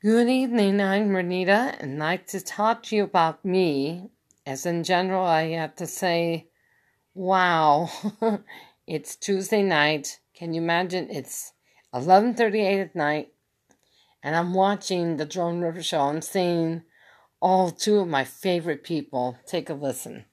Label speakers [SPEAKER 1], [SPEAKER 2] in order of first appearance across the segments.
[SPEAKER 1] Good evening, I'm Renita, and I'd like to talk to you about me. As in general, I have to say, wow, it's Tuesday night. Can you imagine? It's 11:38 at night, and I'm watching the Joan River Show. I'm seeing all two of my favorite people. Take a listen.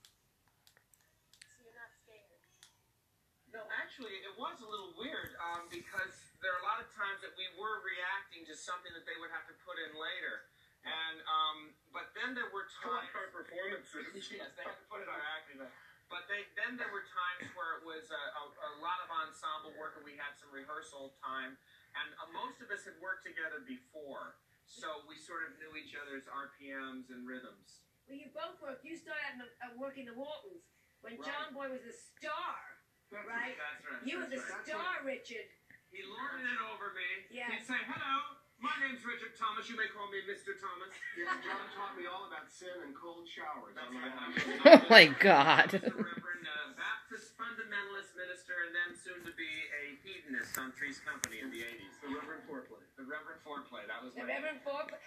[SPEAKER 2] Something that they would have to put in later. And um, but then there were times
[SPEAKER 3] our performances.
[SPEAKER 2] yes, they had to put it on acting. But they then there were times where it was a, a, a lot of ensemble work, and we had some rehearsal time, and uh, most of us had worked together before, so we sort of knew each other's RPMs and rhythms.
[SPEAKER 4] Well, you both worked. You started uh, working the Waltons when
[SPEAKER 2] Right.
[SPEAKER 4] John Boy was a star, right?
[SPEAKER 2] That's right.
[SPEAKER 4] You were the
[SPEAKER 2] right.
[SPEAKER 4] star, Richard.
[SPEAKER 2] He lorded it over me.
[SPEAKER 4] Yes.
[SPEAKER 2] He'd say, "Hello, my name's Richard Thomas. You may call me Mr. Thomas."
[SPEAKER 3] Yeah, John taught me all about sin and cold showers.
[SPEAKER 2] That's right.
[SPEAKER 3] my
[SPEAKER 2] I'm-
[SPEAKER 3] own.
[SPEAKER 1] Oh my God.
[SPEAKER 2] I was a Reverend uh, Baptist fundamentalist minister, and then soon to be a hedonist on Three's Company in the '80s.
[SPEAKER 3] The Reverend Foreplay.
[SPEAKER 2] The Reverend Foreplay. That was
[SPEAKER 4] The
[SPEAKER 2] my
[SPEAKER 4] Reverend Ford.
[SPEAKER 2] Uh,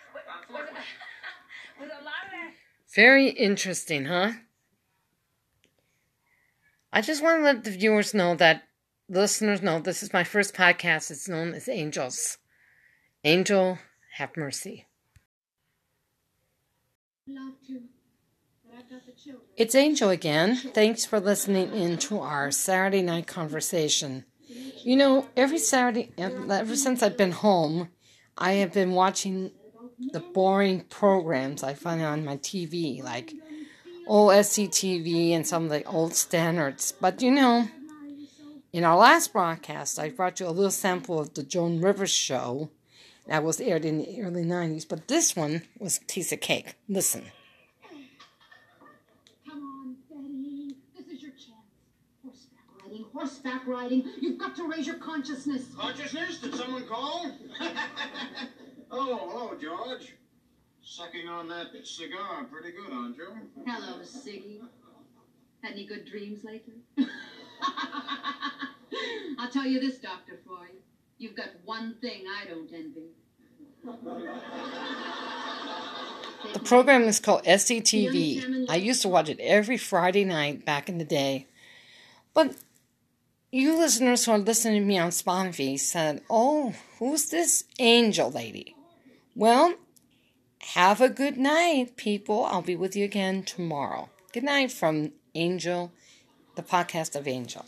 [SPEAKER 4] Was,
[SPEAKER 2] Foreplay.
[SPEAKER 4] was a lot of that.
[SPEAKER 1] Very interesting, huh? I just want to let the viewers know that listeners know this is my first podcast. It's known as Angels. Angel, have mercy.
[SPEAKER 5] Love to, but I've got the children.
[SPEAKER 1] It's Angel again. Thanks for listening in to our Saturday night conversation. You know, every Saturday, ever since I've been home, I have been watching the boring programs I find on my TV, like old SCTV and some of the old standards. But you know, in our last broadcast, I brought you a little sample of the Joan Rivers show that was aired in the early 90s. But this one was a piece of cake. Listen.
[SPEAKER 5] Come on, Betty. This is your chance. Horseback riding, horseback riding. You've got to raise your consciousness.
[SPEAKER 3] Consciousness? Did someone call? oh, hello, George. Sucking on that cigar pretty good, aren't you?
[SPEAKER 5] Hello, Siggy. Had any good dreams lately? I'll tell you this, Doctor Freud. You've got one thing I don't envy.
[SPEAKER 1] The program is called SCTV. I used to watch it every Friday night back in the day. But you listeners who are listening to me on Spotify said, Oh, who's this angel lady? Well, have a good night, people. I'll be with you again tomorrow. Good night from Angel, the podcast of Angel.